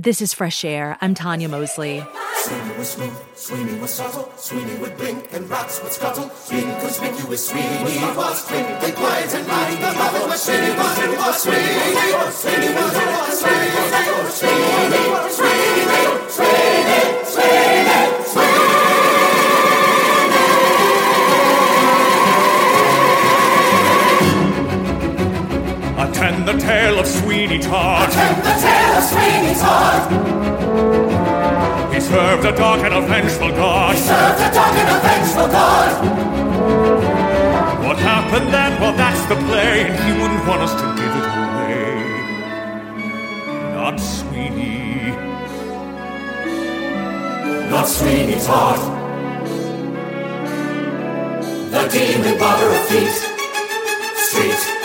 This is Fresh Air. I'm Tanya Mosley. Sweeney was Sweeney subtle, Sweeney would blink and rats would scuttle. Sweeney Sweeney was be quiet and the mother was Sweeney was, Sweeney was, Sweeney was, Sweeney was, Sweeney was, Sweeney, Sweeney, Sweeney, Sweeney, Sweeney. Attend the tale of Sweeney Todd. Attend the tale of Sweeney Todd. He served a dark and a vengeful God. Served a dark and a vengeful God. What happened then? Well, that's the play, and he wouldn't want us to give it away. Not Sweeney. Not Sweeney Todd. The demon barber of Fleet Street.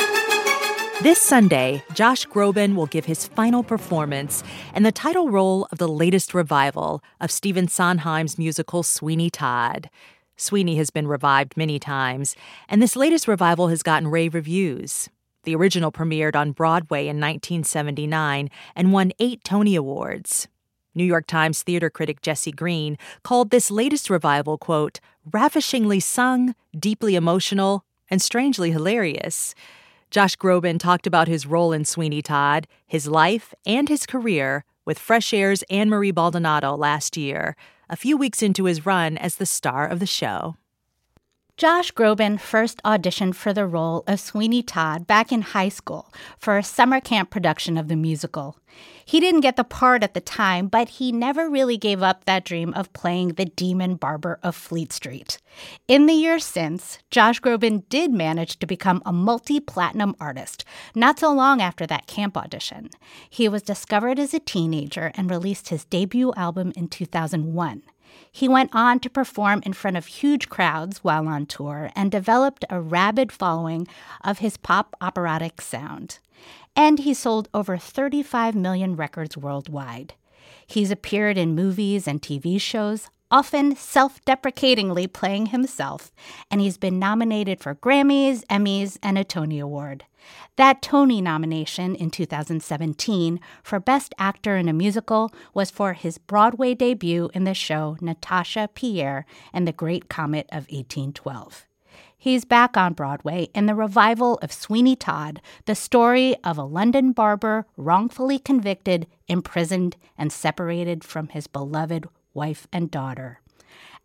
This Sunday, Josh Groban will give his final performance in the title role of the latest revival of Stephen Sondheim's musical Sweeney Todd. Sweeney has been revived many times, and this latest revival has gotten rave reviews. The original premiered on Broadway in 1979 and won eight Tony Awards. New York Times theater critic Jesse Green called this latest revival, quote, ravishingly sung, deeply emotional, and strangely hilarious. Josh Groban talked about his role in Sweeney Todd, his life, and his career with Fresh Air's Ann Marie Baldonado last year, a few weeks into his run as the star of the show. Josh Groban first auditioned for the role of Sweeney Todd back in high school for a summer camp production of the musical. He didn't get the part at the time, but he never really gave up that dream of playing the demon barber of Fleet Street. In the years since, Josh Groban did manage to become a multi platinum artist, not so long after that camp audition. He was discovered as a teenager and released his debut album in 2001. He went on to perform in front of huge crowds while on tour and developed a rabid following of his pop operatic sound. And he sold over 35 million records worldwide. He's appeared in movies and TV shows, often self deprecatingly playing himself, and he's been nominated for Grammys, Emmys, and a Tony Award. That Tony nomination in 2017 for Best Actor in a Musical was for his Broadway debut in the show Natasha Pierre and the Great Comet of 1812. He's back on Broadway in the revival of Sweeney Todd, the story of a London barber wrongfully convicted, imprisoned, and separated from his beloved wife and daughter.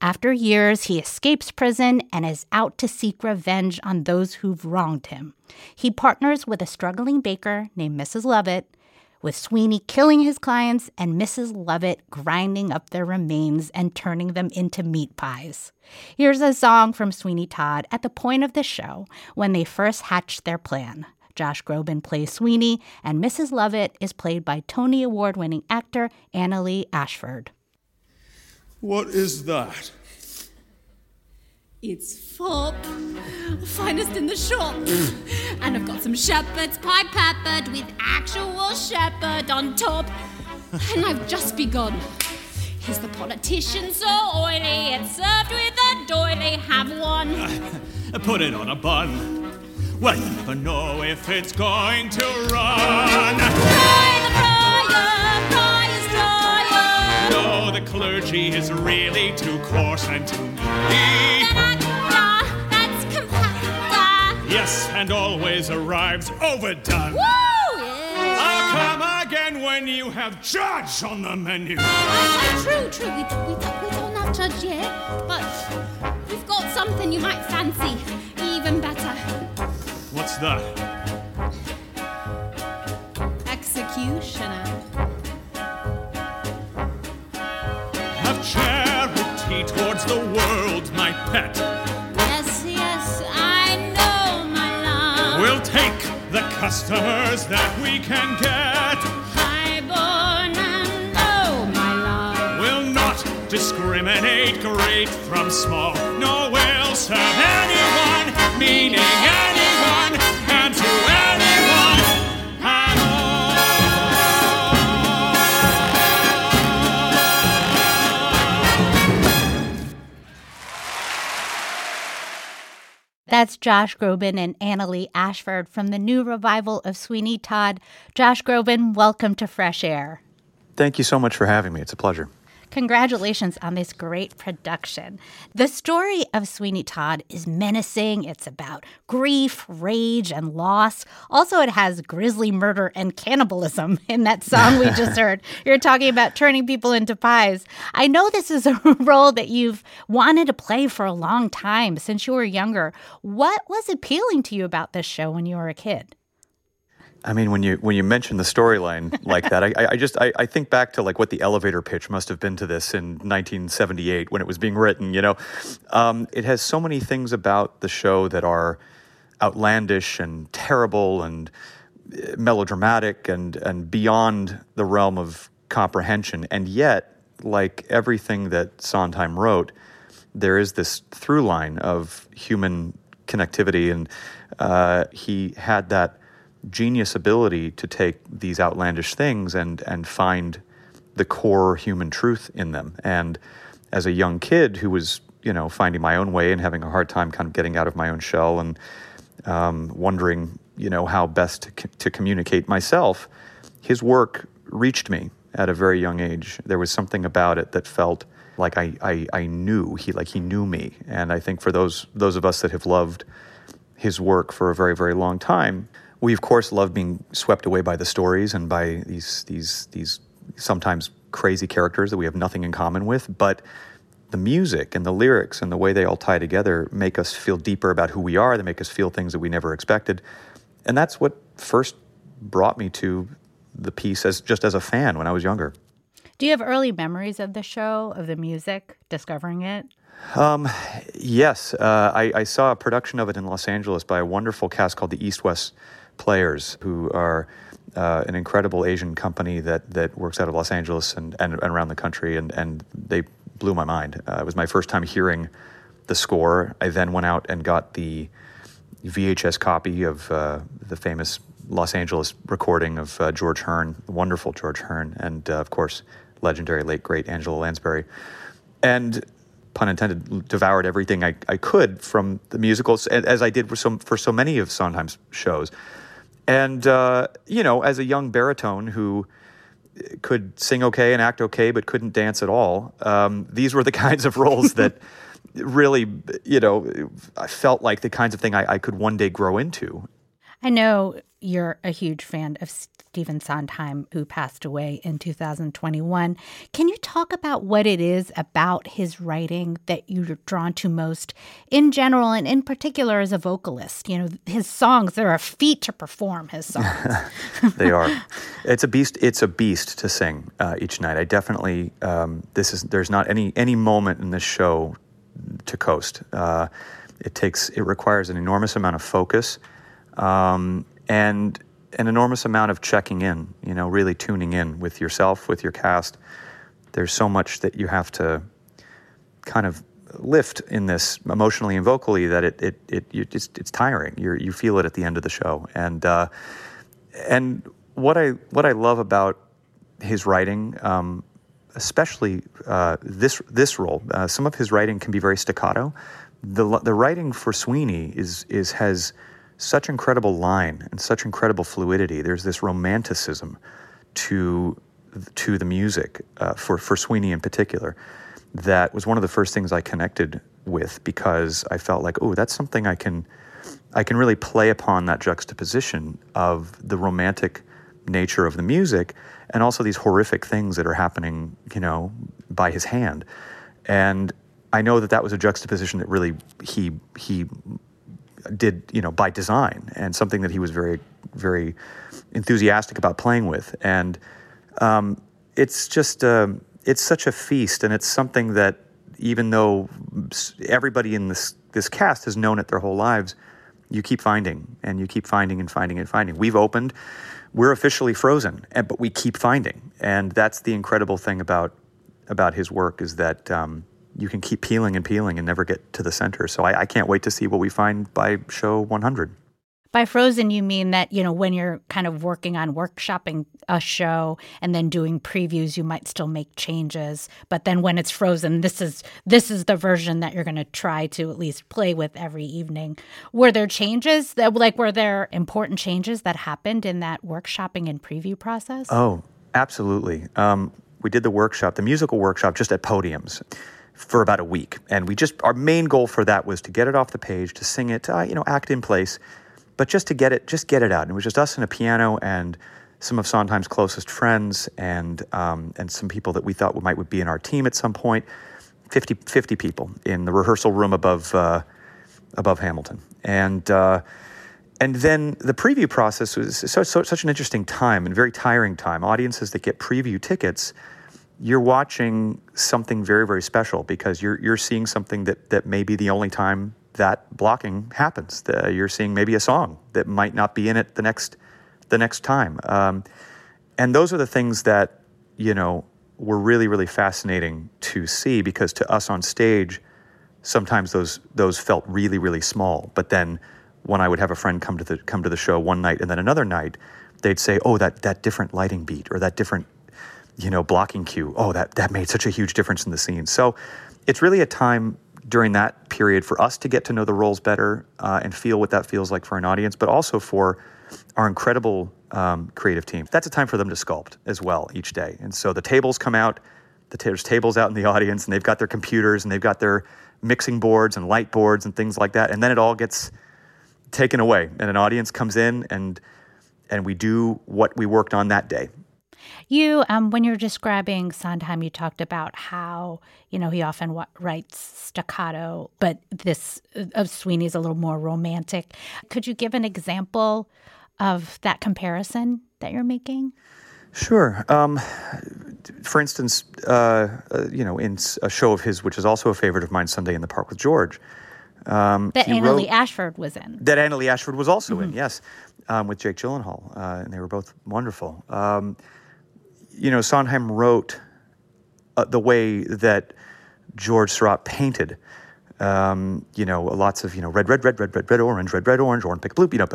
After years, he escapes prison and is out to seek revenge on those who've wronged him. He partners with a struggling baker named Mrs. Lovett, with Sweeney killing his clients and Mrs. Lovett grinding up their remains and turning them into meat pies. Here's a song from Sweeney Todd at the point of the show when they first hatched their plan. Josh Groban plays Sweeney, and Mrs. Lovett is played by Tony Award winning actor Annaleigh Ashford. What is that? It's fop, finest in the shop. and I've got some shepherd's pie peppered with actual shepherd on top. And I've just begun. Is the politician so oily? It's served with a doily. Have one. Put it on a bun. Well, you never know if it's going to run. Clergy is really too coarse and too compacta. Yes, and always arrives overdone. Woo! I'll come again when you have judge on the menu. True, true. We, we, we don't have judge yet, but we've got something you might fancy. Even better. What's that? Executioner. Towards the world, my pet. Yes, yes, I know, my love. We'll take the customers that we can get. Highborn and low, my love. We'll not discriminate great from small. No, we'll serve anyone, meaning anyone, anyone That's Josh Groban and Annaleigh Ashford from the new revival of Sweeney Todd. Josh Groban, welcome to Fresh Air. Thank you so much for having me. It's a pleasure. Congratulations on this great production. The story of Sweeney Todd is menacing. It's about grief, rage, and loss. Also, it has grisly murder and cannibalism in that song we just heard. You're talking about turning people into pies. I know this is a role that you've wanted to play for a long time since you were younger. What was appealing to you about this show when you were a kid? I mean, when you when you mention the storyline like that, I, I just I, I think back to like what the elevator pitch must have been to this in 1978 when it was being written. You know, um, it has so many things about the show that are outlandish and terrible and uh, melodramatic and and beyond the realm of comprehension. And yet, like everything that Sondheim wrote, there is this through line of human connectivity, and uh, he had that genius ability to take these outlandish things and and find the core human truth in them. And as a young kid who was, you know, finding my own way and having a hard time kind of getting out of my own shell and um, wondering, you know, how best to, to communicate myself, his work reached me at a very young age. There was something about it that felt like I, I, I knew he like he knew me. And I think for those those of us that have loved his work for a very very long time, we of course love being swept away by the stories and by these these these sometimes crazy characters that we have nothing in common with, but the music and the lyrics and the way they all tie together make us feel deeper about who we are. They make us feel things that we never expected, and that's what first brought me to the piece as just as a fan when I was younger. Do you have early memories of the show, of the music, discovering it? Um, yes, uh, I, I, saw a production of it in Los Angeles by a wonderful cast called the East West Players, who are uh, an incredible Asian company that that works out of Los Angeles and, and, and around the country, and, and they blew my mind. Uh, it was my first time hearing the score. I then went out and got the VHS copy of uh, the famous Los Angeles recording of uh, George Hearn, wonderful George Hearn, and uh, of course, legendary late great Angela Lansbury. And pun intended, devoured everything I, I could from the musicals, as I did for so, for so many of Sondheim's shows. And, uh, you know, as a young baritone who could sing okay and act okay, but couldn't dance at all, um, these were the kinds of roles that really, you know, I felt like the kinds of thing I, I could one day grow into. I know you're a huge fan of Stephen Sondheim, who passed away in 2021. Can you talk about what it is about his writing that you're drawn to most in general and in particular as a vocalist? You know, his songs, they're a feat to perform his songs. they are. It's a beast. It's a beast to sing uh, each night. I definitely, um, this is, there's not any, any moment in this show to coast. Uh, it takes, it requires an enormous amount of focus um, and an enormous amount of checking in, you know, really tuning in with yourself, with your cast. There's so much that you have to kind of lift in this emotionally and vocally that it it, it it's, it's tiring. You you feel it at the end of the show, and uh, and what I what I love about his writing, um, especially uh, this this role, uh, some of his writing can be very staccato. The the writing for Sweeney is is has such incredible line and such incredible fluidity. There's this romanticism to to the music uh, for for Sweeney in particular that was one of the first things I connected with because I felt like oh that's something I can I can really play upon that juxtaposition of the romantic nature of the music and also these horrific things that are happening you know by his hand and I know that that was a juxtaposition that really he he did you know by design and something that he was very very enthusiastic about playing with. And um, it's just uh, it's such a feast and it's something that even though everybody in this this cast has known it their whole lives you keep finding and you keep finding and finding and finding. We've opened we're officially frozen but we keep finding. And that's the incredible thing about about his work is that um, you can keep peeling and peeling and never get to the center. So I, I can't wait to see what we find by show 100. By frozen, you mean that, you know, when you're kind of working on workshopping a show and then doing previews, you might still make changes. But then when it's frozen, this is this is the version that you're going to try to at least play with every evening. Were there changes that like were there important changes that happened in that workshopping and preview process? Oh, absolutely. Um, we did the workshop, the musical workshop, just at podiums for about a week, and we just our main goal for that was to get it off the page, to sing it, uh, you know, act in place but just to get it, just get it out. And it was just us and a piano and some of Sondheim's closest friends and um, and some people that we thought might would be in our team at some point. 50, 50 people in the rehearsal room above uh, above Hamilton, and uh, and then the preview process was so, so, such an interesting time and very tiring time. Audiences that get preview tickets, you're watching something very very special because you're you're seeing something that that may be the only time that blocking happens. The, you're seeing maybe a song that might not be in it the next the next time, um, and those are the things that you know were really really fascinating to see because to us on stage, sometimes those those felt really really small. But then when I would have a friend come to the come to the show one night and then another night, they'd say, "Oh, that that different lighting beat or that different." You know, blocking cue. Oh, that that made such a huge difference in the scene. So, it's really a time during that period for us to get to know the roles better uh, and feel what that feels like for an audience, but also for our incredible um, creative team. That's a time for them to sculpt as well each day. And so the tables come out, the t- there's tables out in the audience, and they've got their computers and they've got their mixing boards and light boards and things like that. And then it all gets taken away, and an audience comes in and and we do what we worked on that day. You, um, when you're describing Sondheim, you talked about how you know he often w- writes staccato, but this uh, of Sweeney's a little more romantic. Could you give an example of that comparison that you're making? Sure. Um, for instance, uh, uh, you know, in a show of his, which is also a favorite of mine, Sunday in the Park with George. Um, that Annaleigh Ashford was in. That Annaleigh Ashford was also mm-hmm. in, yes, um, with Jake Gyllenhaal, uh, and they were both wonderful. Um, you know, Sondheim wrote uh, the way that George Seurat painted. Um, you know, lots of you know red, red, red, red, red, red, orange, red, red, orange, orange, pick blue, you know,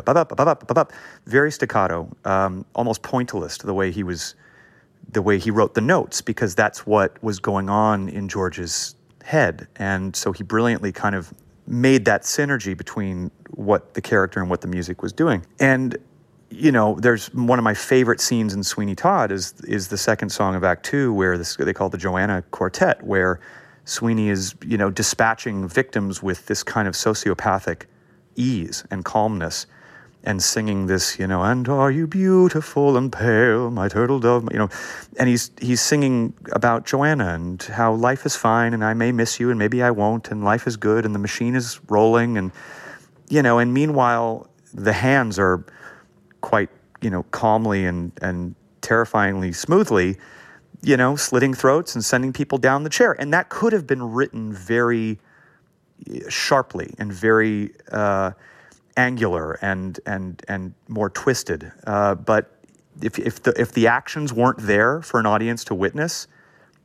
very staccato, um, almost pointillist the way he was, the way he wrote the notes because that's what was going on in George's head, and so he brilliantly kind of made that synergy between what the character and what the music was doing, and you know, there's one of my favorite scenes in Sweeney Todd is is the second song of Act Two, where this, they call it the Joanna Quartet, where Sweeney is, you know, dispatching victims with this kind of sociopathic ease and calmness, and singing this, you know, and are you beautiful and pale, my turtle dove, you know, and he's he's singing about Joanna and how life is fine, and I may miss you, and maybe I won't, and life is good, and the machine is rolling, and you know, and meanwhile the hands are quite you know calmly and and terrifyingly smoothly you know slitting throats and sending people down the chair. And that could have been written very eh, sharply and very uh, angular and and and more twisted. Uh, but if, if the if the actions weren't there for an audience to witness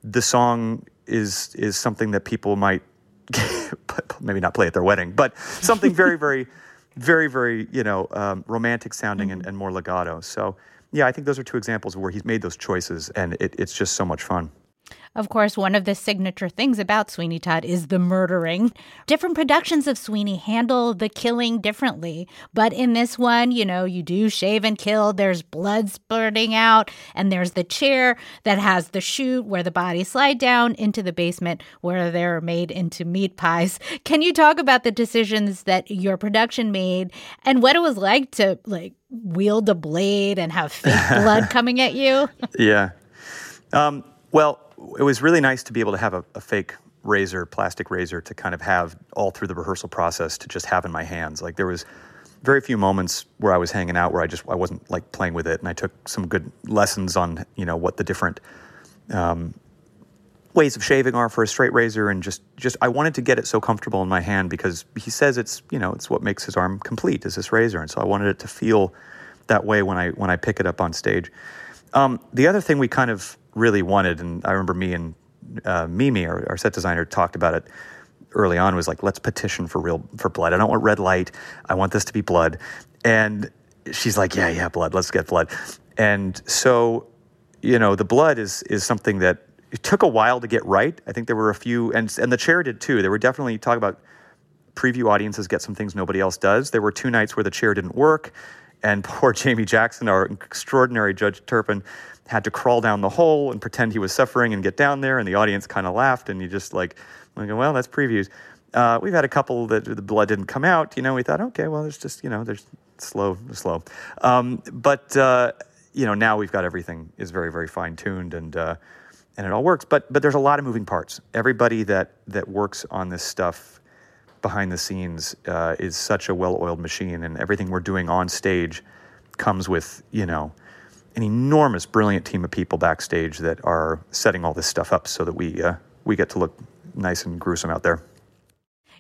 the song is is something that people might maybe not play at their wedding but something very very very, very, you know, um, romantic sounding mm-hmm. and, and, more legato. So, yeah, I think those are two examples where he's made those choices, and it, it's just so much fun. Of course, one of the signature things about Sweeney Todd is the murdering. Different productions of Sweeney handle the killing differently, but in this one, you know, you do shave and kill. There's blood spurting out, and there's the chair that has the chute where the bodies slide down into the basement where they're made into meat pies. Can you talk about the decisions that your production made and what it was like to like wield a blade and have fake blood coming at you? Yeah. Um, well, it was really nice to be able to have a, a, fake razor, plastic razor, to kind of have all through the rehearsal process to just have in my hands. Like there was very few moments where I was hanging out where I just I wasn't like playing with it, and I took some good lessons on you know what the different um, ways of shaving are for a straight razor, and just just I wanted to get it so comfortable in my hand because he says it's you know it's what makes his arm complete is this razor, and so I wanted it to feel that way when I when I pick it up on stage. Um, the other thing we kind of really wanted, and I remember me and uh, Mimi, our, our, set designer, talked about it. early on was like, let's petition for real for blood. I don't want red light. I want this to be blood. And she's like, yeah, yeah, blood. Let's get blood. And so, you know, the blood is is something that it took a while to get right. I think there were a few, and and the chair did too. There were definitely talk about preview audiences get some things nobody else does. There were two nights where the chair didn't work, and poor Jamie Jackson, our extraordinary Judge Turpin, had to crawl down the hole and pretend he was suffering and get down there, and the audience kind of laughed, and you just like, like, well, that's previews. Uh, we've had a couple that the blood didn't come out. You know, we thought, okay, well, there's just you know, there's slow, slow. Um, but uh, you know, now we've got everything is very, very fine tuned and. Uh, and it all works. But but there's a lot of moving parts. Everybody that that works on this stuff behind the scenes uh, is such a well-oiled machine, and everything we're doing on stage comes with you know an enormous, brilliant team of people backstage that are setting all this stuff up so that we uh, we get to look nice and gruesome out there.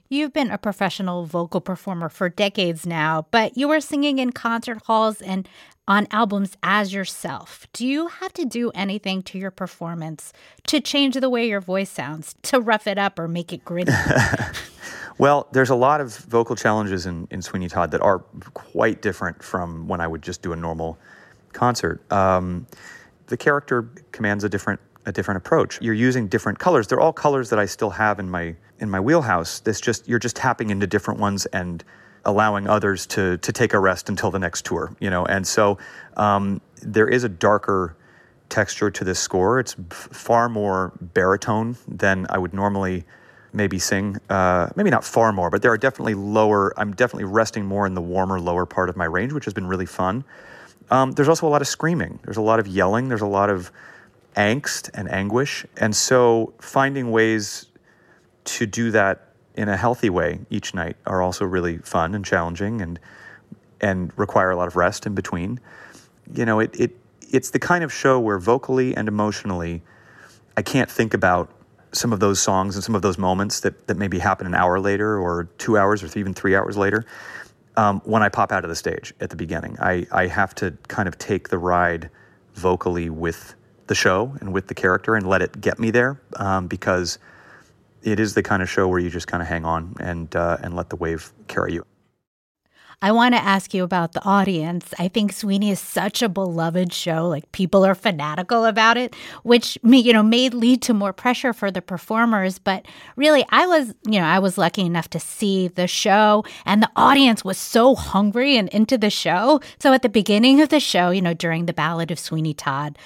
You've been a professional vocal performer for decades now, but you were singing in concert halls and on albums as yourself. Do you have to do anything to your performance to change the way your voice sounds, to rough it up or make it gritty? well, there's a lot of vocal challenges in, in Sweeney Todd that are quite different from when I would just do a normal concert. Um, the character commands a different a different approach. You're using different colors. They're all colors that I still have in my in my wheelhouse. This just you're just tapping into different ones and allowing others to to take a rest until the next tour. You know, and so um, there is a darker texture to this score. It's far more baritone than I would normally maybe sing. Uh, maybe not far more, but there are definitely lower. I'm definitely resting more in the warmer lower part of my range, which has been really fun. Um, there's also a lot of screaming. There's a lot of yelling. There's a lot of angst and anguish, and so finding ways to do that in a healthy way each night are also really fun and challenging and and require a lot of rest in between. You know, it, it it's the kind of show where vocally and emotionally I can't think about some of those songs and some of those moments that, that maybe happen an hour later or two hours or even three hours later um, when I pop out of the stage at the beginning. I, I have to kind of take the ride vocally with the show and with the character and let it get me there um, because it is the kind of show where you just kind of hang on and uh, and let the wave carry you. I want to ask you about the audience. I think Sweeney is such a beloved show. Like people are fanatical about it, which you know may lead to more pressure for the performers. But really, I was you know I was lucky enough to see the show, and the audience was so hungry and into the show. So at the beginning of the show, you know, during the Ballad of Sweeney Todd,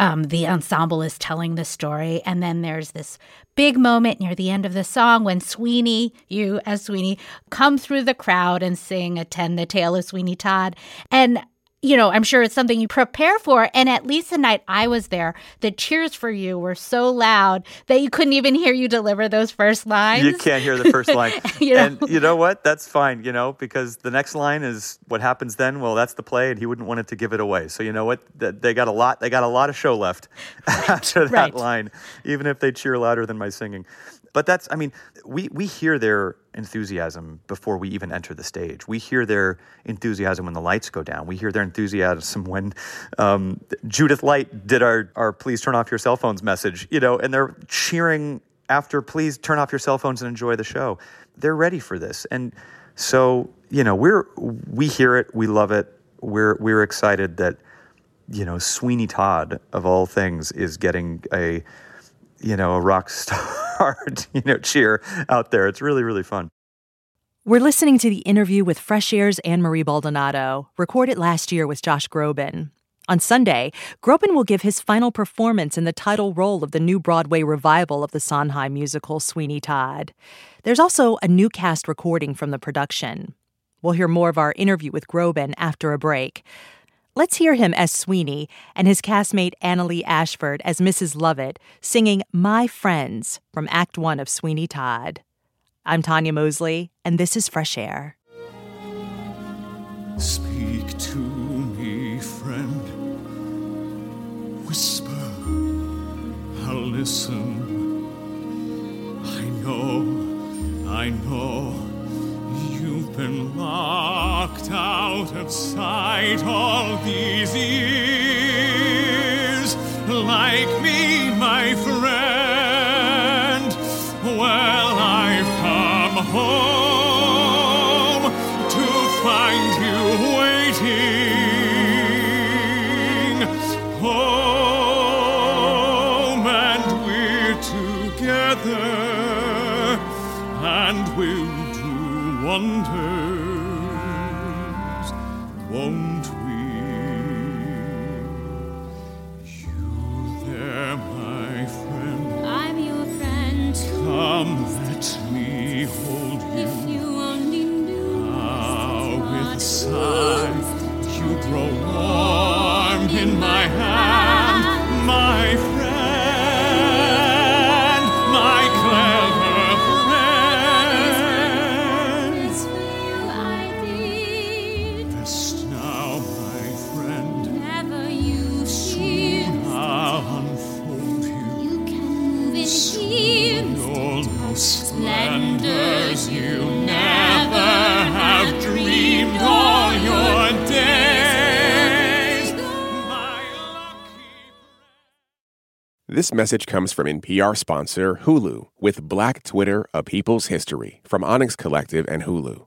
um, the ensemble is telling the story. And then there's this big moment near the end of the song when Sweeney, you as Sweeney, come through the crowd and sing Attend the Tale of Sweeney Todd. And you know, I'm sure it's something you prepare for. And at least the night I was there, the cheers for you were so loud that you couldn't even hear you deliver those first lines. You can't hear the first line. you know? And you know what? That's fine, you know, because the next line is what happens then. Well, that's the play, and he wouldn't want it to give it away. So you know what? They got a lot. They got a lot of show left after that right. line, even if they cheer louder than my singing but that's i mean we we hear their enthusiasm before we even enter the stage. We hear their enthusiasm when the lights go down. We hear their enthusiasm when um, judith light did our our please turn off your cell phones message you know and they're cheering after please turn off your cell phones and enjoy the show. They're ready for this. And so you know we're we hear it we love it. We're we're excited that you know sweeney todd of all things is getting a you know a rock star you know, cheer out there. It's really, really fun. We're listening to the interview with Fresh Air's Ann Marie Baldonado, recorded last year with Josh Groban. On Sunday, Groban will give his final performance in the title role of the new Broadway revival of the Sondheim musical Sweeney Todd. There's also a new cast recording from the production. We'll hear more of our interview with Groban after a break. Let's hear him as Sweeney and his castmate Annaleigh Ashford as Mrs. Lovett singing My Friends from Act One of Sweeney Todd. I'm Tanya Mosley, and this is Fresh Air. Speak to me, friend. Whisper, I'll listen. I know, I know You've been locked out of sight all these years, like me, my friend. Well, I've come. home splendors you never have dreamed all your days. This message comes from NPR sponsor Hulu with Black Twitter, A People's History from Onyx Collective and Hulu.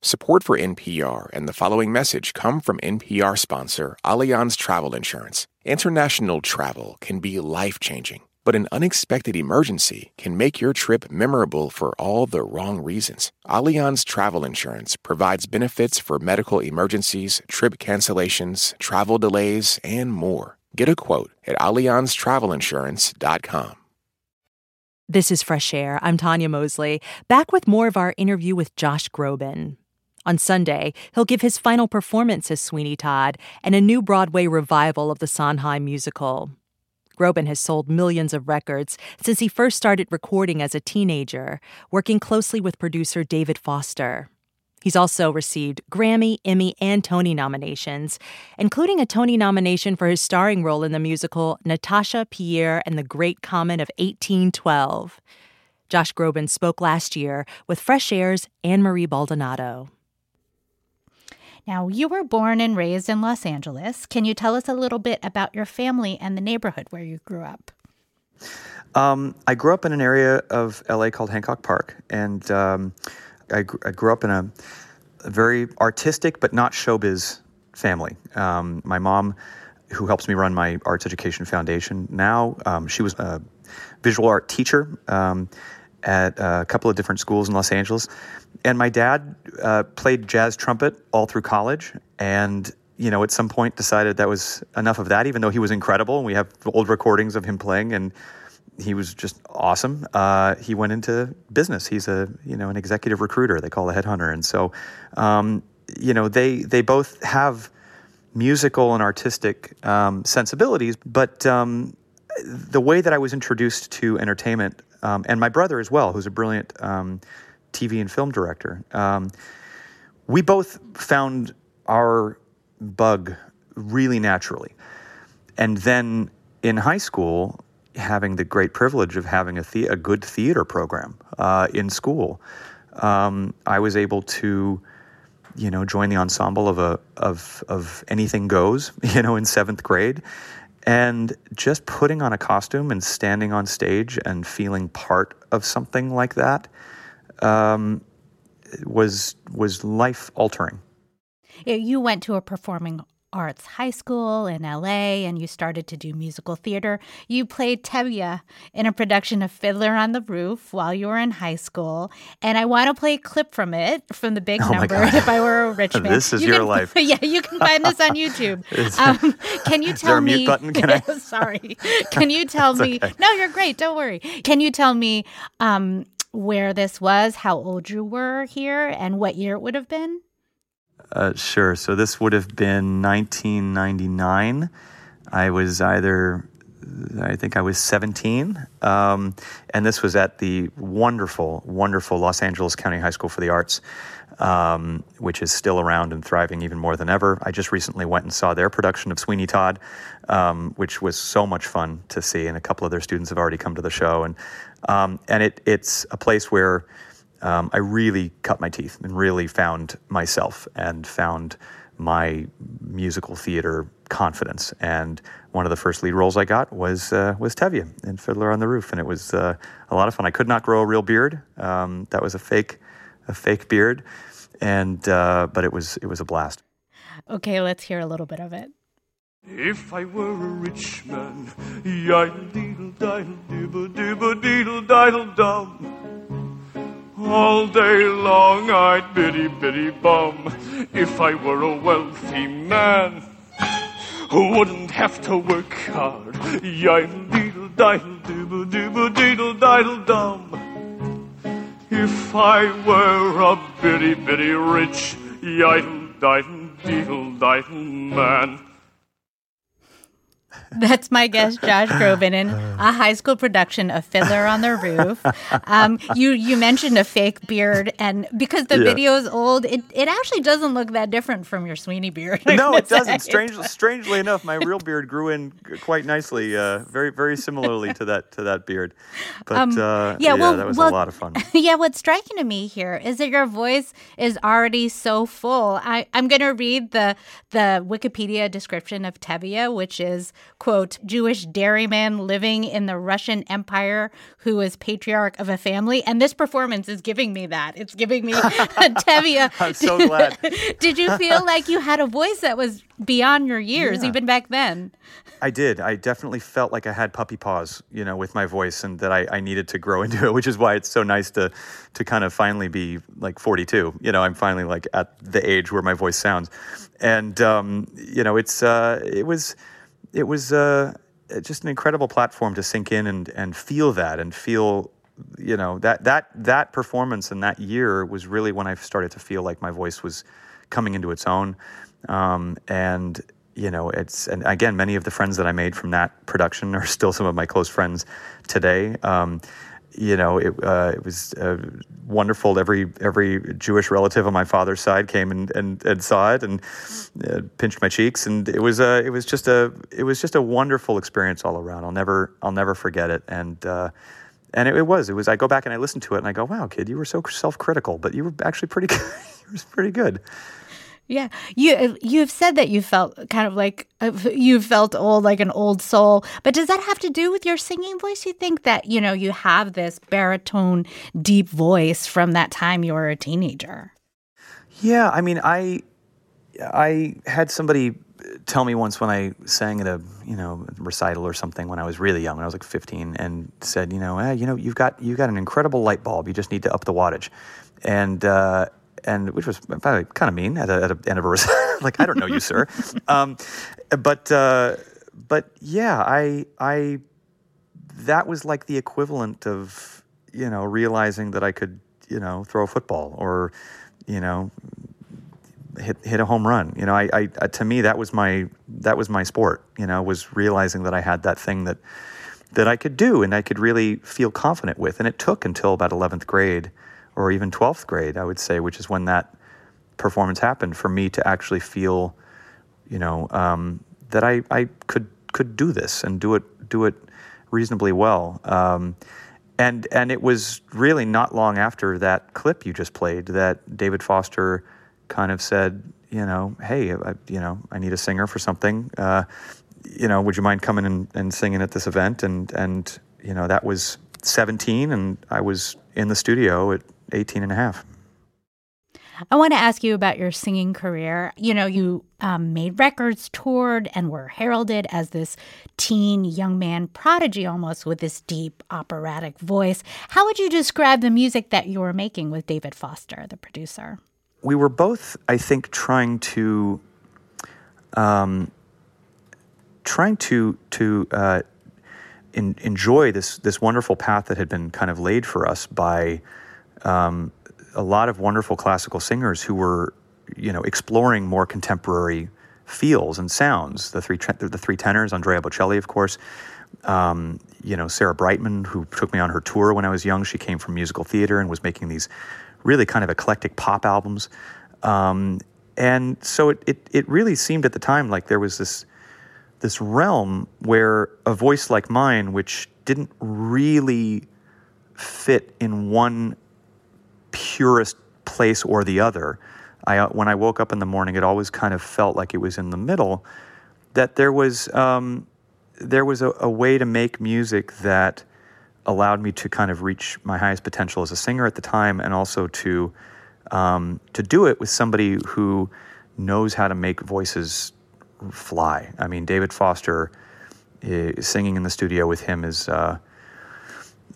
Support for NPR and the following message come from NPR sponsor Allianz Travel Insurance. International travel can be life changing, but an unexpected emergency can make your trip memorable for all the wrong reasons. Allianz Travel Insurance provides benefits for medical emergencies, trip cancellations, travel delays, and more. Get a quote at AllianzTravelInsurance.com. This is Fresh Air. I'm Tanya Mosley, back with more of our interview with Josh Groban. On Sunday, he'll give his final performance as Sweeney Todd and a new Broadway revival of the Sondheim musical. Groban has sold millions of records since he first started recording as a teenager, working closely with producer David Foster. He's also received Grammy, Emmy, and Tony nominations, including a Tony nomination for his starring role in the musical Natasha, Pierre, and the Great Comet of 1812. Josh Groban spoke last year with Fresh Air's Ann Marie Baldonado. Now, you were born and raised in Los Angeles. Can you tell us a little bit about your family and the neighborhood where you grew up? Um, I grew up in an area of LA called Hancock Park, and um, I, gr- I grew up in a, a very artistic but not showbiz family. Um, my mom, who helps me run my arts education foundation now, um, she was a visual art teacher um, at a couple of different schools in Los Angeles, and my dad uh, played jazz trumpet all through college, and you know, at some point decided that was enough of that, even though he was incredible. And we have old recordings of him playing, and he was just awesome. Uh, he went into business. He's a you know an executive recruiter. They call a headhunter, and so um, you know they they both have musical and artistic um, sensibilities, but um, the way that I was introduced to entertainment, um, and my brother as well, who's a brilliant um, TV and film director, um, we both found our bug really naturally. And then in high school, having the great privilege of having a, the- a good theater program uh, in school, um, I was able to, you know, join the ensemble of a of of anything goes, you know, in seventh grade, and just putting on a costume and standing on stage and feeling part of something like that um, was was life altering. You went to a performing Arts High School in LA and you started to do musical theater. You played Tevye in a production of Fiddler on the Roof while you were in high school. And I want to play a clip from it, from the big Oh number. If I Were a Rich Man. This is You your can- life. Yeah, you can find this on YouTube. Um, can you tell me? button? Can I- Sorry. Can you tell me? okay. No, you're great. Don't worry. Can you tell me um, where this was, how old you were here, and what year it would have been? Uh, sure. So this would have been 1999. I was either, I think I was 17. Um, and this was at the wonderful, wonderful Los Angeles County High School for the Arts, um, which is still around and thriving even more than ever. I just recently went and saw their production of Sweeney Todd, um, which was so much fun to see. And a couple of their students have already come to the show. And, um, and it, it's a place where um, I really cut my teeth and really found myself and found my musical theater confidence. And one of the first lead roles I got was uh, was Tevye in Fiddler on the Roof, and it was uh, a lot of fun. I could not grow a real beard; um, that was a fake a fake beard, and uh, but it was it was a blast. Okay, let's hear a little bit of it. If I were a rich man, yiddle deedle diddle dibble dibble deedle diddle dum. All day long I'd biddy biddy bum. If I were a wealthy man, who wouldn't have to work hard. Yiddle deedle diddle dibble dibble deedle diddle dum. If I were a bitty bitty rich, yiddle diddle deedle diddle man. That's my guest, Josh Groban, in a high school production of Fiddler on the Roof. Um, you you mentioned a fake beard, and because the Yeah. video is old, it, it actually doesn't look that different from your Sweeney beard. I'm no, it doesn't. Strangely, enough, my real beard grew in quite nicely, uh, very very similarly to that to that beard. But uh, Um, yeah, well- that was well- a lot of fun. yeah, what's striking to me here is that your voice is already so full. I, I'm going to read the the Wikipedia description of Tevye, which is quote Jewish dairyman living in the Russian Empire who is patriarch of a family, and this performance is giving me that. It's giving me Tevye. I'm so glad. Did you feel like you had a voice that was beyond your years, Yeah. even back then? I did. I definitely felt like I had puppy paws, you know, with my voice, and that I, I needed to grow into it. Which is why it's so nice to to kind of finally be like 42. You know, I'm finally like at the age where my voice sounds, and um, you know, it's uh, it was it was uh, just an incredible platform to sink in and and feel that and feel you know that that that performance and that year was really when I started to feel like my voice was coming into its own, um, and you know it's and again many of the friends that I made from that production are still some of my close friends today. Um, you know, it, uh, it was uh, wonderful. Every every Jewish relative on my father's side came and, and, and saw it and uh, pinched my cheeks, and it was a it was just a it was just a wonderful experience all around. I'll never I'll never forget it. And uh, and it, it was it was. I go back and I listen to it and I go, wow, kid, you were so self critical, but you were actually pretty good. you were pretty good. Yeah, you you've said that you felt kind of like uh, you felt old, like an old soul. But does that have to do with your singing voice? You think that you know you have this baritone, deep voice from that time you were a teenager. Yeah, I mean, I I had somebody tell me once when I sang at a you know recital or something when I was really young, when I was like 15, and said, you know, eh, you know, you've got you've got an incredible light bulb. You just need to up the wattage, and uh, and which was kind of mean at a, at a end of a recital. like I don't know you, sir, um, but uh, but yeah, I I that was like the equivalent of you know realizing that I could you know throw a football or you know hit hit a home run. You know, I, I uh, to me that was my that was my sport. You know, was realizing that I had that thing that that I could do and I could really feel confident with. And it took until about eleventh grade or even twelfth grade, I would say, which is when that performance happened for me to actually feel, you know, um, that I, I could could do this and do it do it reasonably well. Um, and and it was really not long after that clip you just played that David Foster kind of said, you know, hey, I, you know, I need a singer for something. Uh, you know, would you mind coming and, and singing at this event? And and you know, that was 17, and I was in the studio at 18 and a half. I want to ask you about your singing career. You know, you um, made records, toured, and were heralded as this teen young man prodigy almost with this deep operatic voice. How would you describe the music that you were making with David Foster, the producer? We were both, I think, trying to. Um, trying to to uh, in, enjoy this this wonderful path that had been kind of laid for us by um, a lot of wonderful classical singers who were, you know, exploring more contemporary feels and sounds. The three the three tenors, Andrea Bocelli, of course. Um, you know, Sarah Brightman, who took me on her tour when I was young. She came from musical theater and was making these really kind of eclectic pop albums. Um, and so it, it, it really seemed at the time like there was this this realm where a voice like mine, which didn't really fit in one purest place or the other. I, uh, when I woke up in the morning, it always kind of felt like it was in the middle. That there was um, there was a, a, way to make music that allowed me to kind of reach my highest potential as a singer at the time, and also to um, to do it with somebody who knows how to make voices fly. I mean, David Foster uh, singing in the studio with him is uh,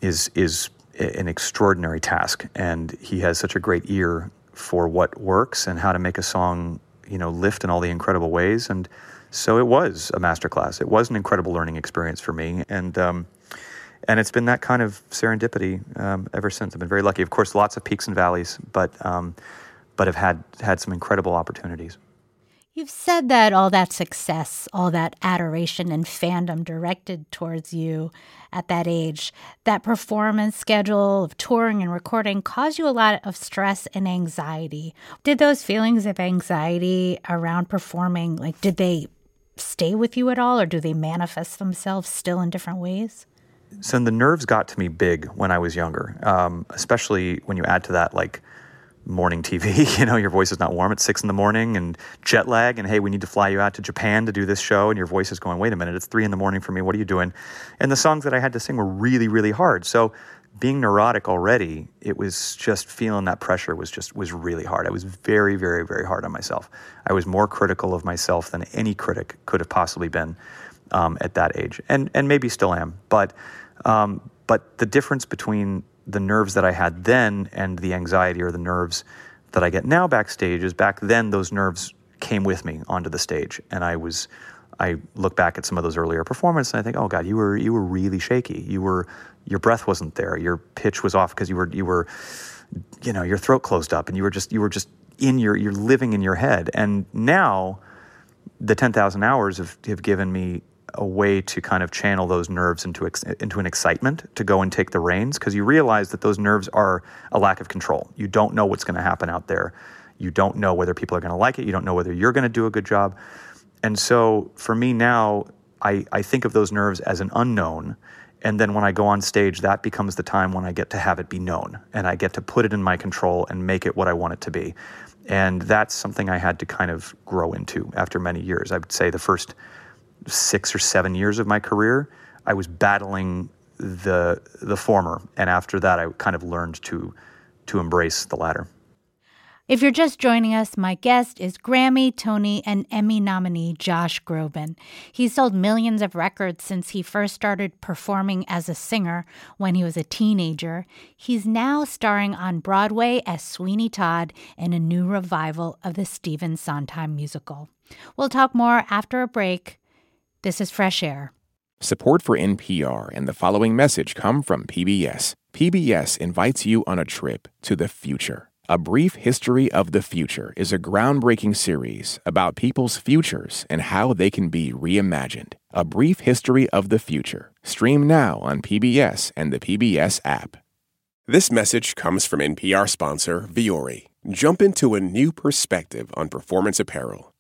is is an extraordinary task, and he has such a great ear for what works and how to make a song, you know, lift in all the incredible ways. And so it was a masterclass. It was an incredible learning experience for me, and um, and it's been that kind of serendipity um, ever since. I've been very lucky. Of course, lots of peaks and valleys, but um, but have had had some incredible opportunities. You've said that all that success, all that adoration and fandom directed towards you at that age, that performance schedule of touring and recording caused you a lot of stress and anxiety. Did those feelings of anxiety around performing, like, did they stay with you at all or do they manifest themselves still in different ways? So the nerves got to me big when I was younger, um, especially when you add to that, like, morning TV. You know, your voice is not warm at six in the morning and jet lag. And hey, we need to fly you out to Japan to do this show. And your voice is going, wait a minute, it's three in the morning for me. What are you doing? And the songs that I had to sing were really, really hard. So being neurotic already, it was just feeling that pressure was just was really hard. I was very, very, very hard on myself. I was more critical of myself than any critic could have possibly been um, at that age, and and maybe still am. But um, but the difference between the nerves that I had then and the anxiety or the nerves that I get now backstage is back then those nerves came with me onto the stage. And I was I look back at some of those earlier performances and I think oh god you were you were really shaky. You were your breath wasn't there. Your pitch was off because you were you were you know your throat closed up and you were just you were just in your you're living in your head. And now the 10,000 hours have, have given me a way to kind of channel those nerves into ex- into an excitement to go and take the reins because you realize that those nerves are a lack of control. You don't know what's going to happen out there. You don't know whether people are going to like it. You don't know whether you're going to do a good job. And so for me now, I, I think of those nerves as an unknown. And then when I go on stage, that becomes the time when I get to have it be known and I get to put it in my control and make it what I want it to be. And that's something I had to kind of grow into after many years. I would say the first six or seven years of my career, I was battling the the former, and after that, I kind of learned to to embrace the latter. If you're just joining us, my guest is Grammy, Tony, and Emmy nominee Josh Groban. He's sold millions of records since he first started performing as a singer when he was a teenager. He's now starring on Broadway as Sweeney Todd in a new revival of the Stephen Sondheim musical. We'll talk more after a break. This is Fresh Air. Support for NPR and the following message come from PBS. PBS invites you on a trip to the future. A Brief History of the Future is a groundbreaking series about people's futures and how they can be reimagined. A Brief History of the Future. Stream now on PBS and the PBS app. This message comes from NPR sponsor Vuori. Jump into a new perspective on performance apparel.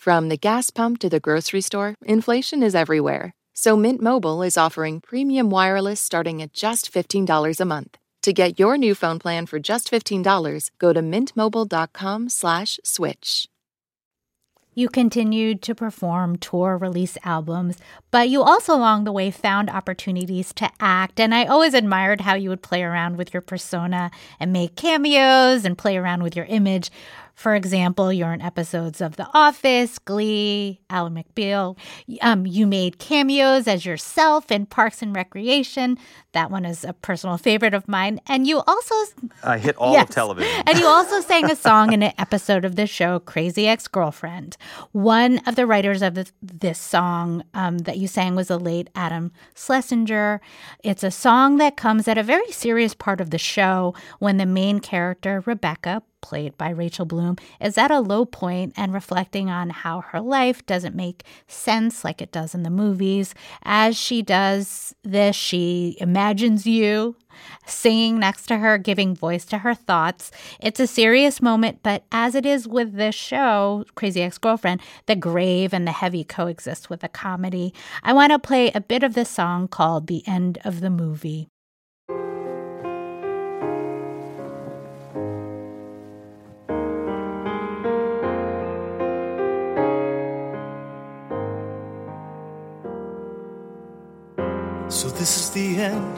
From the gas pump to the grocery store, inflation is everywhere. So Mint Mobile is offering premium wireless starting at just $15 a month. To get your new phone plan for just $15, go to mintmobile.com slash switch. You continued to perform tour release albums, but you also along the way found opportunities to act. And I always admired how you would play around with your persona and make cameos and play around with your image. For example, you're in episodes of The Office, Glee, Ally McBeal. Um, you made cameos as yourself in Parks and Recreation. That one is a personal favorite of mine. And you also. I hit all yes. of television. and you also sang a song in an episode of the show, Crazy Ex Girlfriend. One of the writers of the, this song um, that you sang was the late Adam Schlesinger. It's a song that comes at a very serious part of the show when the main character, Rebecca, played by Rachel Bloom, is at a low point and reflecting on how her life doesn't make sense like it does in the movies. As she does this, she imagines you singing next to her, giving voice to her thoughts. It's a serious moment, but as it is with this show, Crazy Ex Girlfriend, the grave and the heavy coexist with the comedy. I want to play a bit of this song called The End of the Movie. This is the end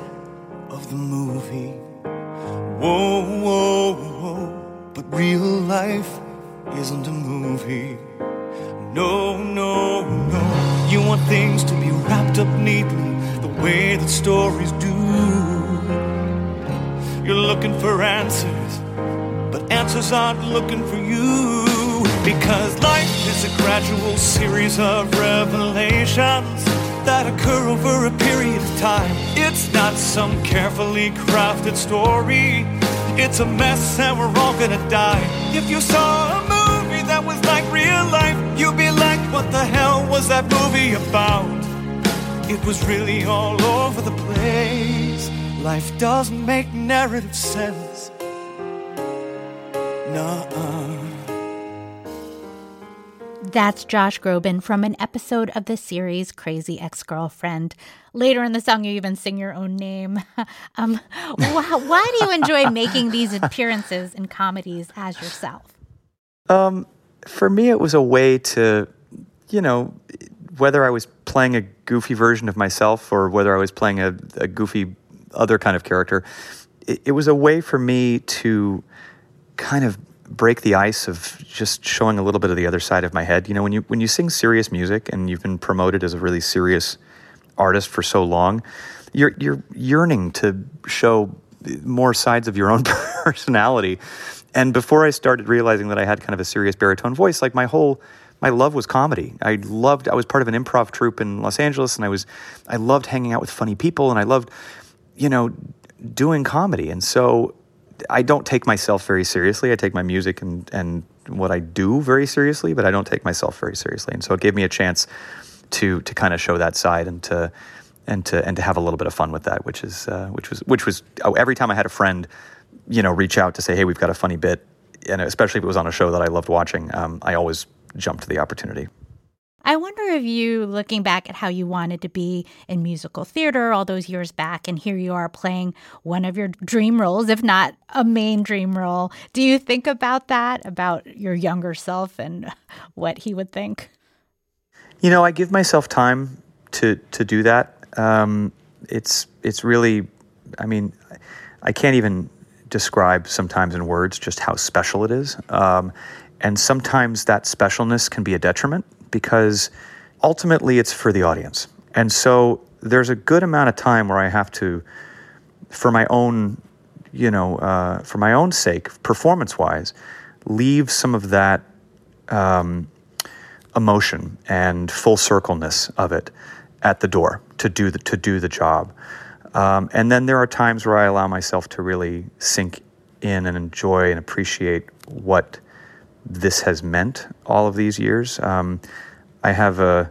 of the movie. Whoa, whoa, whoa. But real life isn't a movie. No, no, no. You want things to be wrapped up neatly the way that stories do. You're looking for answers, but answers aren't looking for you. Because life is a gradual series of revelations that occur over a period of time. It's not some carefully crafted story. It's a mess and we're all gonna die. If you saw a movie that was like real life, you'd be like, what the hell was that movie about? It was really all over the place. Life doesn't make narrative sense. Nuh-uh. That's Josh Groban from an episode of the series Crazy Ex Girlfriend. Later in the song, you even sing your own name. um, wh- why do you enjoy making these appearances in comedies as yourself? Um, for me, it was a way to, you know, whether I was playing a goofy version of myself or whether I was playing a, a goofy other kind of character, it, it was a way for me to kind of break the ice of just showing a little bit of the other side of my head. You know, when you when you sing serious music and you've been promoted as a really serious artist for so long, you're you're yearning to show more sides of your own personality. And before I started realizing that I had kind of a serious baritone voice, like my whole my love was comedy. I loved I was part of an improv troupe in Los Angeles and I was I loved hanging out with funny people and I loved you know doing comedy. And so I don't take myself very seriously. I take my music and, and what I do very seriously, but I don't take myself very seriously. And so it gave me a chance to to kind of show that side and to and to and to have a little bit of fun with that, which is uh, which was which was oh, every time I had a friend, you know, reach out to say, hey, we've got a funny bit, and especially if it was on a show that I loved watching, um, I always jumped to the opportunity. I wonder if you, looking back at how you wanted to be in musical theater all those years back, and here you are playing one of your dream roles, if not a main dream role. Do you think about that, about your younger self and what he would think? You know, I give myself time to to do that. Um, it's it's really, I mean, I can't even describe sometimes in words just how special it is. Um, and sometimes that specialness can be a detriment because ultimately it's for the audience. And so there's a good amount of time where I have to, for my own, you know, uh, for my own sake, performance wise, leave some of that um, emotion and full circleness of it at the door to do the, to do the job. Um, and then there are times where I allow myself to really sink in and enjoy and appreciate what this has meant all of these years. Um, I have a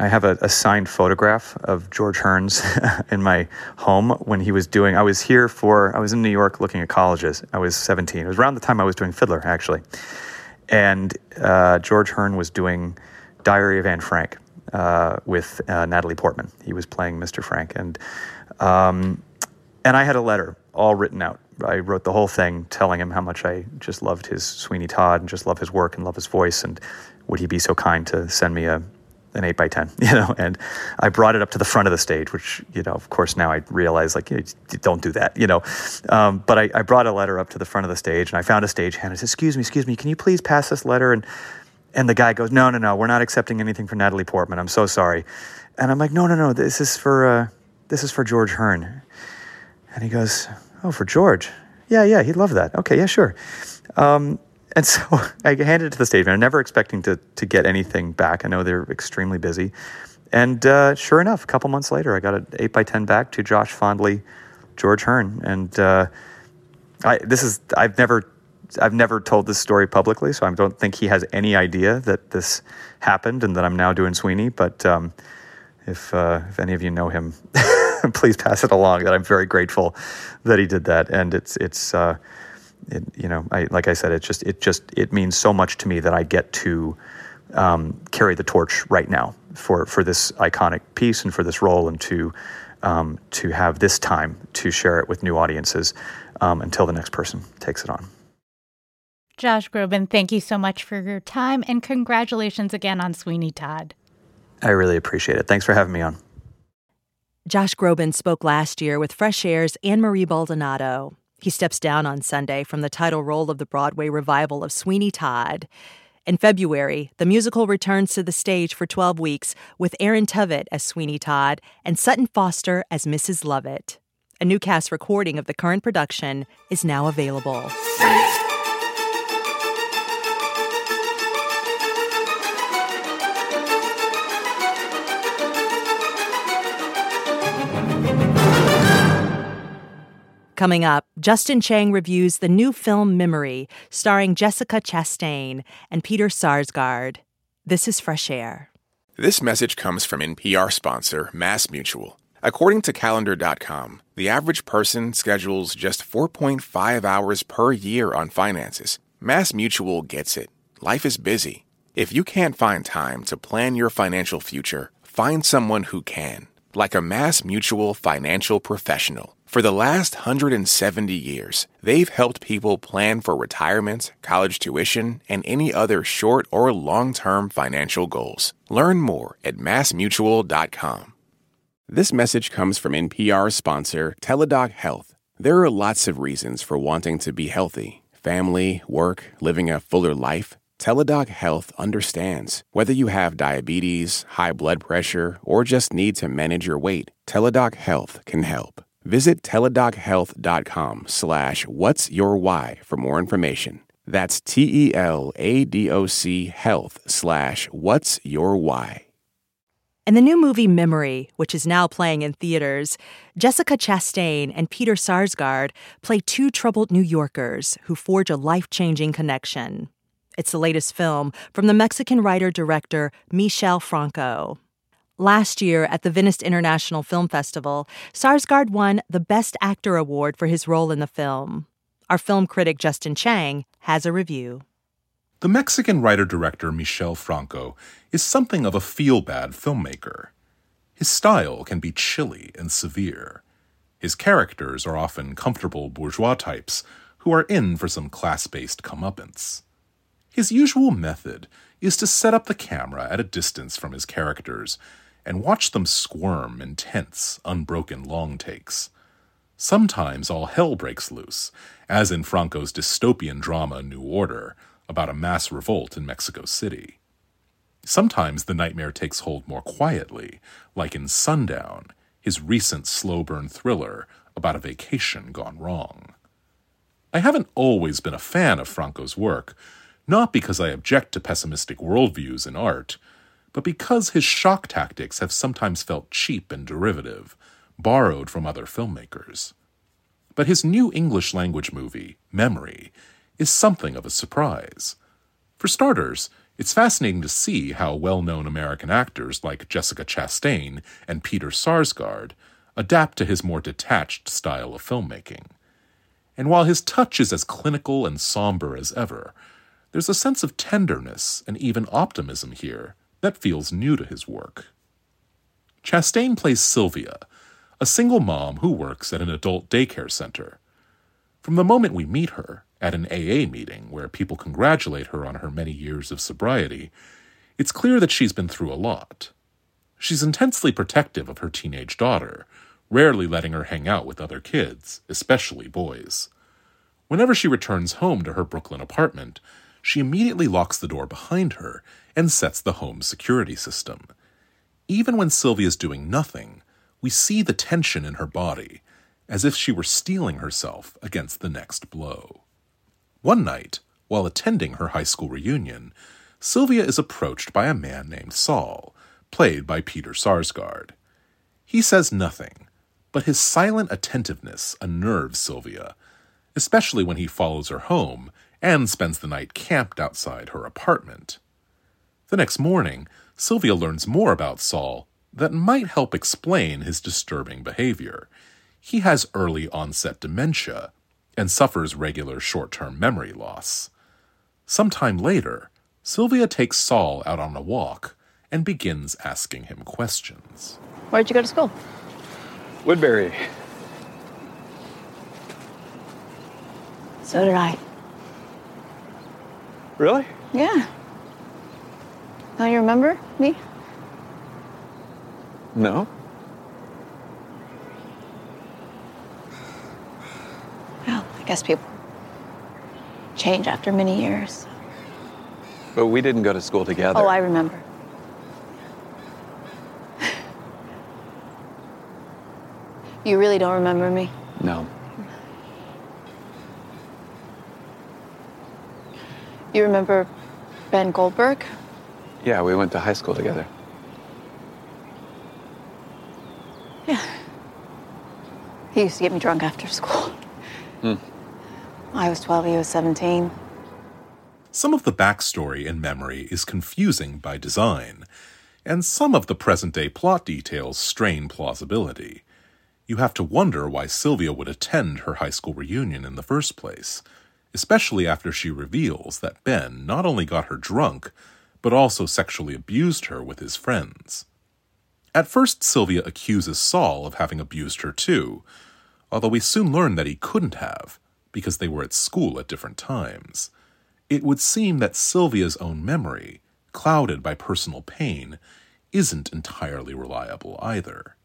I have a, a, signed photograph of George Hearn's in my home when he was doing. I was here for. I was in New York looking at colleges. I was 17. It was around the time I was doing Fiddler, actually, and uh, George Hearn was doing Diary of Anne Frank uh, with uh, Natalie Portman. He was playing Mr. Frank, and um, and I had a letter all written out. I wrote the whole thing telling him how much I just loved his Sweeney Todd and just love his work and love his voice and would he be so kind to send me a an eight by ten, you know, and I brought it up to the front of the stage, which, you know, of course now I realize like, don't do that, you know. Um, but I, I, brought a letter up to the front of the stage and I found a stagehand. I said, excuse me, excuse me, can you please pass this letter? And, and the guy goes, no, no, no, we're not accepting anything for Natalie Portman. I'm so sorry. And I'm like, no, no, no, this is for, uh, this is for George Hearn. And he goes, oh, for George. Yeah, yeah, he'd love that. Okay, yeah, sure. Um, and so I handed it to the stage manager, never expecting to, to get anything back. I know they're extremely busy. And uh, sure enough, a couple months later, I got an 8 by 10 back to Josh Fondley, George Hearn. And uh, I, this is, I've never, I've never told this story publicly, so I don't think he has any idea that this happened and that I'm now doing Sweeney. But um, if, uh, if any of you know him, please pass it along that I'm very grateful that he did that. And it's, it's, uh, it, you know, I, like I said, it just it just it means so much to me that I get to um, carry the torch right now for for this iconic piece and for this role, and to um, to have this time to share it with new audiences um, until the next person takes it on. Josh Groban, thank you so much for your time and congratulations again on Sweeney Todd. I really appreciate it. Thanks for having me on. Josh Groban spoke last year with Fresh Air's Ann Marie Baldonado. He steps down on Sunday from the title role of the Broadway revival of Sweeney Todd. In February, the musical returns to the stage for 12 weeks with Aaron Tveit as Sweeney Todd and Sutton Foster as Mrs. Lovett. A new cast recording of the current production is now available. Coming up, Justin Chang reviews the new film Memory, starring Jessica Chastain and Peter Sarsgaard. This is Fresh Air. This message comes from NPR sponsor Mass Mutual. According to Calendar.com, the average person schedules just 4.5 hours per year on finances. Mass Mutual gets it. Life is busy. If you can't find time to plan your financial future, find someone who can, like a Mass Mutual financial professional. For the last 170 years, they've helped people plan for retirement, college tuition, and any other short or long term financial goals. Learn more at massmutual.com. This message comes from NPR sponsor Teladoc Health. There are lots of reasons for wanting to be healthy family, work, living a fuller life. Teladoc Health understands. Whether you have diabetes, high blood pressure, or just need to manage your weight, Teladoc Health can help. Visit teladochealth.com slash what's your why for more information. That's T-E-L-A-D-O-C health slash what's your why. In the new movie Memory, which is now playing in theaters, Jessica Chastain and Peter Sarsgaard play two troubled New Yorkers who forge a life-changing connection. It's the latest film from the Mexican writer-director Michel Franco. Last year at the Venice International Film Festival, Sarsgaard won the Best Actor award for his role in the film. Our film critic Justin Chang has a review. The Mexican writer director Michel Franco is something of a feel bad filmmaker. His style can be chilly and severe. His characters are often comfortable bourgeois types who are in for some class based comeuppance. His usual method is to set up the camera at a distance from his characters and watch them squirm in tense, unbroken long takes. Sometimes all hell breaks loose, as in Franco's dystopian drama New Order, about a mass revolt in Mexico City. Sometimes the nightmare takes hold more quietly, like in Sundown, his recent slow burn thriller about a vacation gone wrong. I haven't always been a fan of Franco's work, not because I object to pessimistic worldviews in art, but because his shock tactics have sometimes felt cheap and derivative, borrowed from other filmmakers. But his new English language movie, Memory, is something of a surprise. For starters, It's fascinating to see how well known American actors like Jessica Chastain and Peter Sarsgaard adapt to his more detached style of filmmaking. And while his touch is as clinical and somber as ever, there's a sense of tenderness and even optimism here that feels new to his work. Chastain plays Sylvia, a single mom who works at an adult daycare center. From the moment we meet her, at an AA meeting where people congratulate her on her many years of sobriety, it's clear that she's been through a lot. She's intensely protective of her teenage daughter, rarely letting her hang out with other kids, especially boys. Whenever she returns home to her Brooklyn apartment, she immediately locks the door behind her and sets the home security system. Even when Sylvia's doing nothing, we see the tension in her body, as if she were steeling herself against the next blow. One night, while attending her high school reunion, Sylvia is approached by a man named Saul, played by Peter Sarsgaard. He says nothing, but his silent attentiveness unnerves Sylvia, especially when he follows her home and spends the night camped outside her apartment. The next morning, Sylvia learns more about Saul that might help explain his disturbing behavior. He has early onset dementia and suffers regular short term memory loss. Sometime later, Sylvia takes Saul out on a walk and begins asking him questions. Where'd you go to school? Woodbury. So did I. Really? Yeah. Don't you remember me? No. Well, I guess people change after many years. But we didn't go to school together. Oh, I remember. You really don't remember me? No. You remember Ben Goldberg? Yeah, we went to high school together. Yeah. He used to get me drunk after school. Hmm. I was 12, he was 17. Some of the backstory in memory is confusing by design, and some of the present day plot details strain plausibility. You have to wonder why Sylvia would attend her high school reunion in the first place, especially after she reveals that Ben not only got her drunk, but also sexually abused her with his friends. At first, Sylvia accuses Saul of having abused her too, although we soon learn that he couldn't have, because they were at school at different times. It would seem that Sylvia's own memory, clouded by personal pain, isn't entirely reliable either.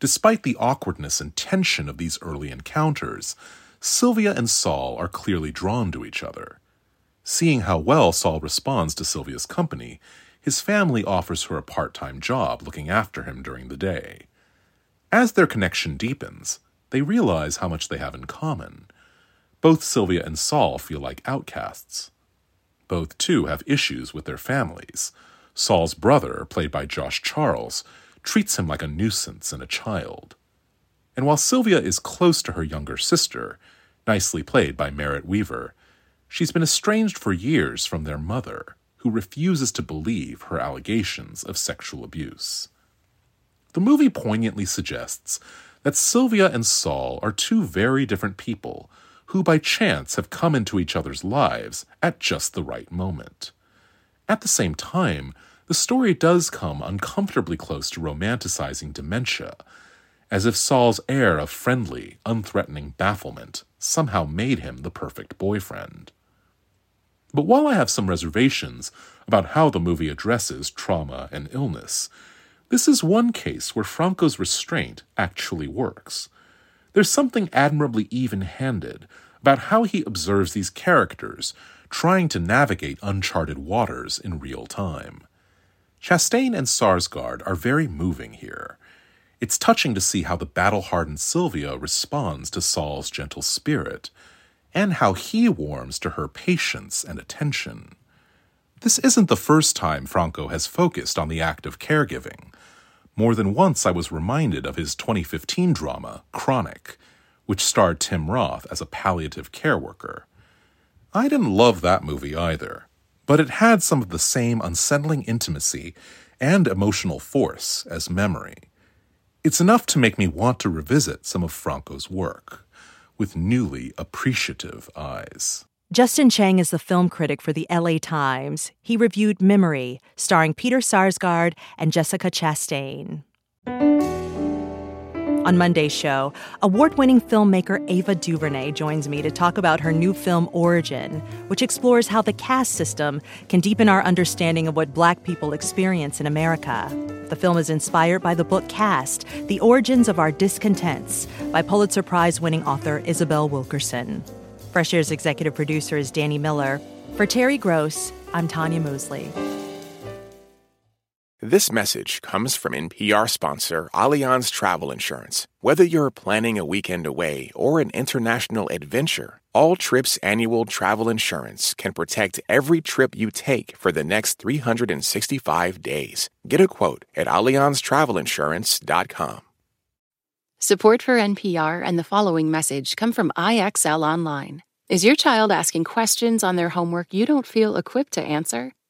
Despite the awkwardness and tension of these early encounters, Sylvia and Saul are clearly drawn to each other. Seeing how well Saul responds to Sylvia's company, his family offers her a part time job looking after him during the day. As their connection deepens, they realize how much they have in common. Both Sylvia and Saul feel like outcasts. Both, too, have issues with their families. Saul's brother, played by Josh Charles, treats him like a nuisance and a child. And while Sylvia is close to her younger sister, nicely played by Merritt Wever, she's been estranged for years from their mother, who refuses to believe her allegations of sexual abuse. The movie poignantly suggests that Sylvia and Saul are two very different people who by chance have come into each other's lives at just the right moment. At the same time, the story does come uncomfortably close to romanticizing dementia, as if Saul's air of friendly, unthreatening bafflement somehow made him the perfect boyfriend. But while I have some reservations about how the movie addresses trauma and illness, this is one case where Franco's restraint actually works. There's something admirably even handed about how he observes these characters trying to navigate uncharted waters in real time. Chastain and Sarsgaard are very moving here. It's touching to see how the battle hardened Sylvia responds to Saul's gentle spirit, and how he warms to her patience and attention. This isn't the first time Franco has focused on the act of caregiving. More than once, I was reminded of his 2015 drama, Chronic, which starred Tim Roth as a palliative care worker. I didn't love that movie either, but it had some of the same unsettling intimacy and emotional force as memory. It's enough to make me want to revisit some of Franco's work with newly appreciative eyes. Justin Chang is the film critic for the LA Times. He reviewed Memory, starring Peter Sarsgaard and Jessica Chastain. On Monday's show, award winning filmmaker Ava DuVernay joins me to talk about her new film Origin, which explores how the caste system can deepen our understanding of what black people experience in America. The film is inspired by the book Caste The Origins of Our Discontents by Pulitzer Prize winning author Isabel Wilkerson. Fresh Air's executive producer is Danny Miller. For Terry Gross, I'm Tanya Mosley. This message comes from NPR sponsor Allianz Travel Insurance. Whether you're planning a weekend away or an international adventure, All Trips annual travel insurance can protect every trip you take for the next 365 days. Get a quote at AllianzTravelInsurance.com. Support for NPR and the following message come from IXL Online. Is your child asking questions on their homework you don't feel equipped to answer?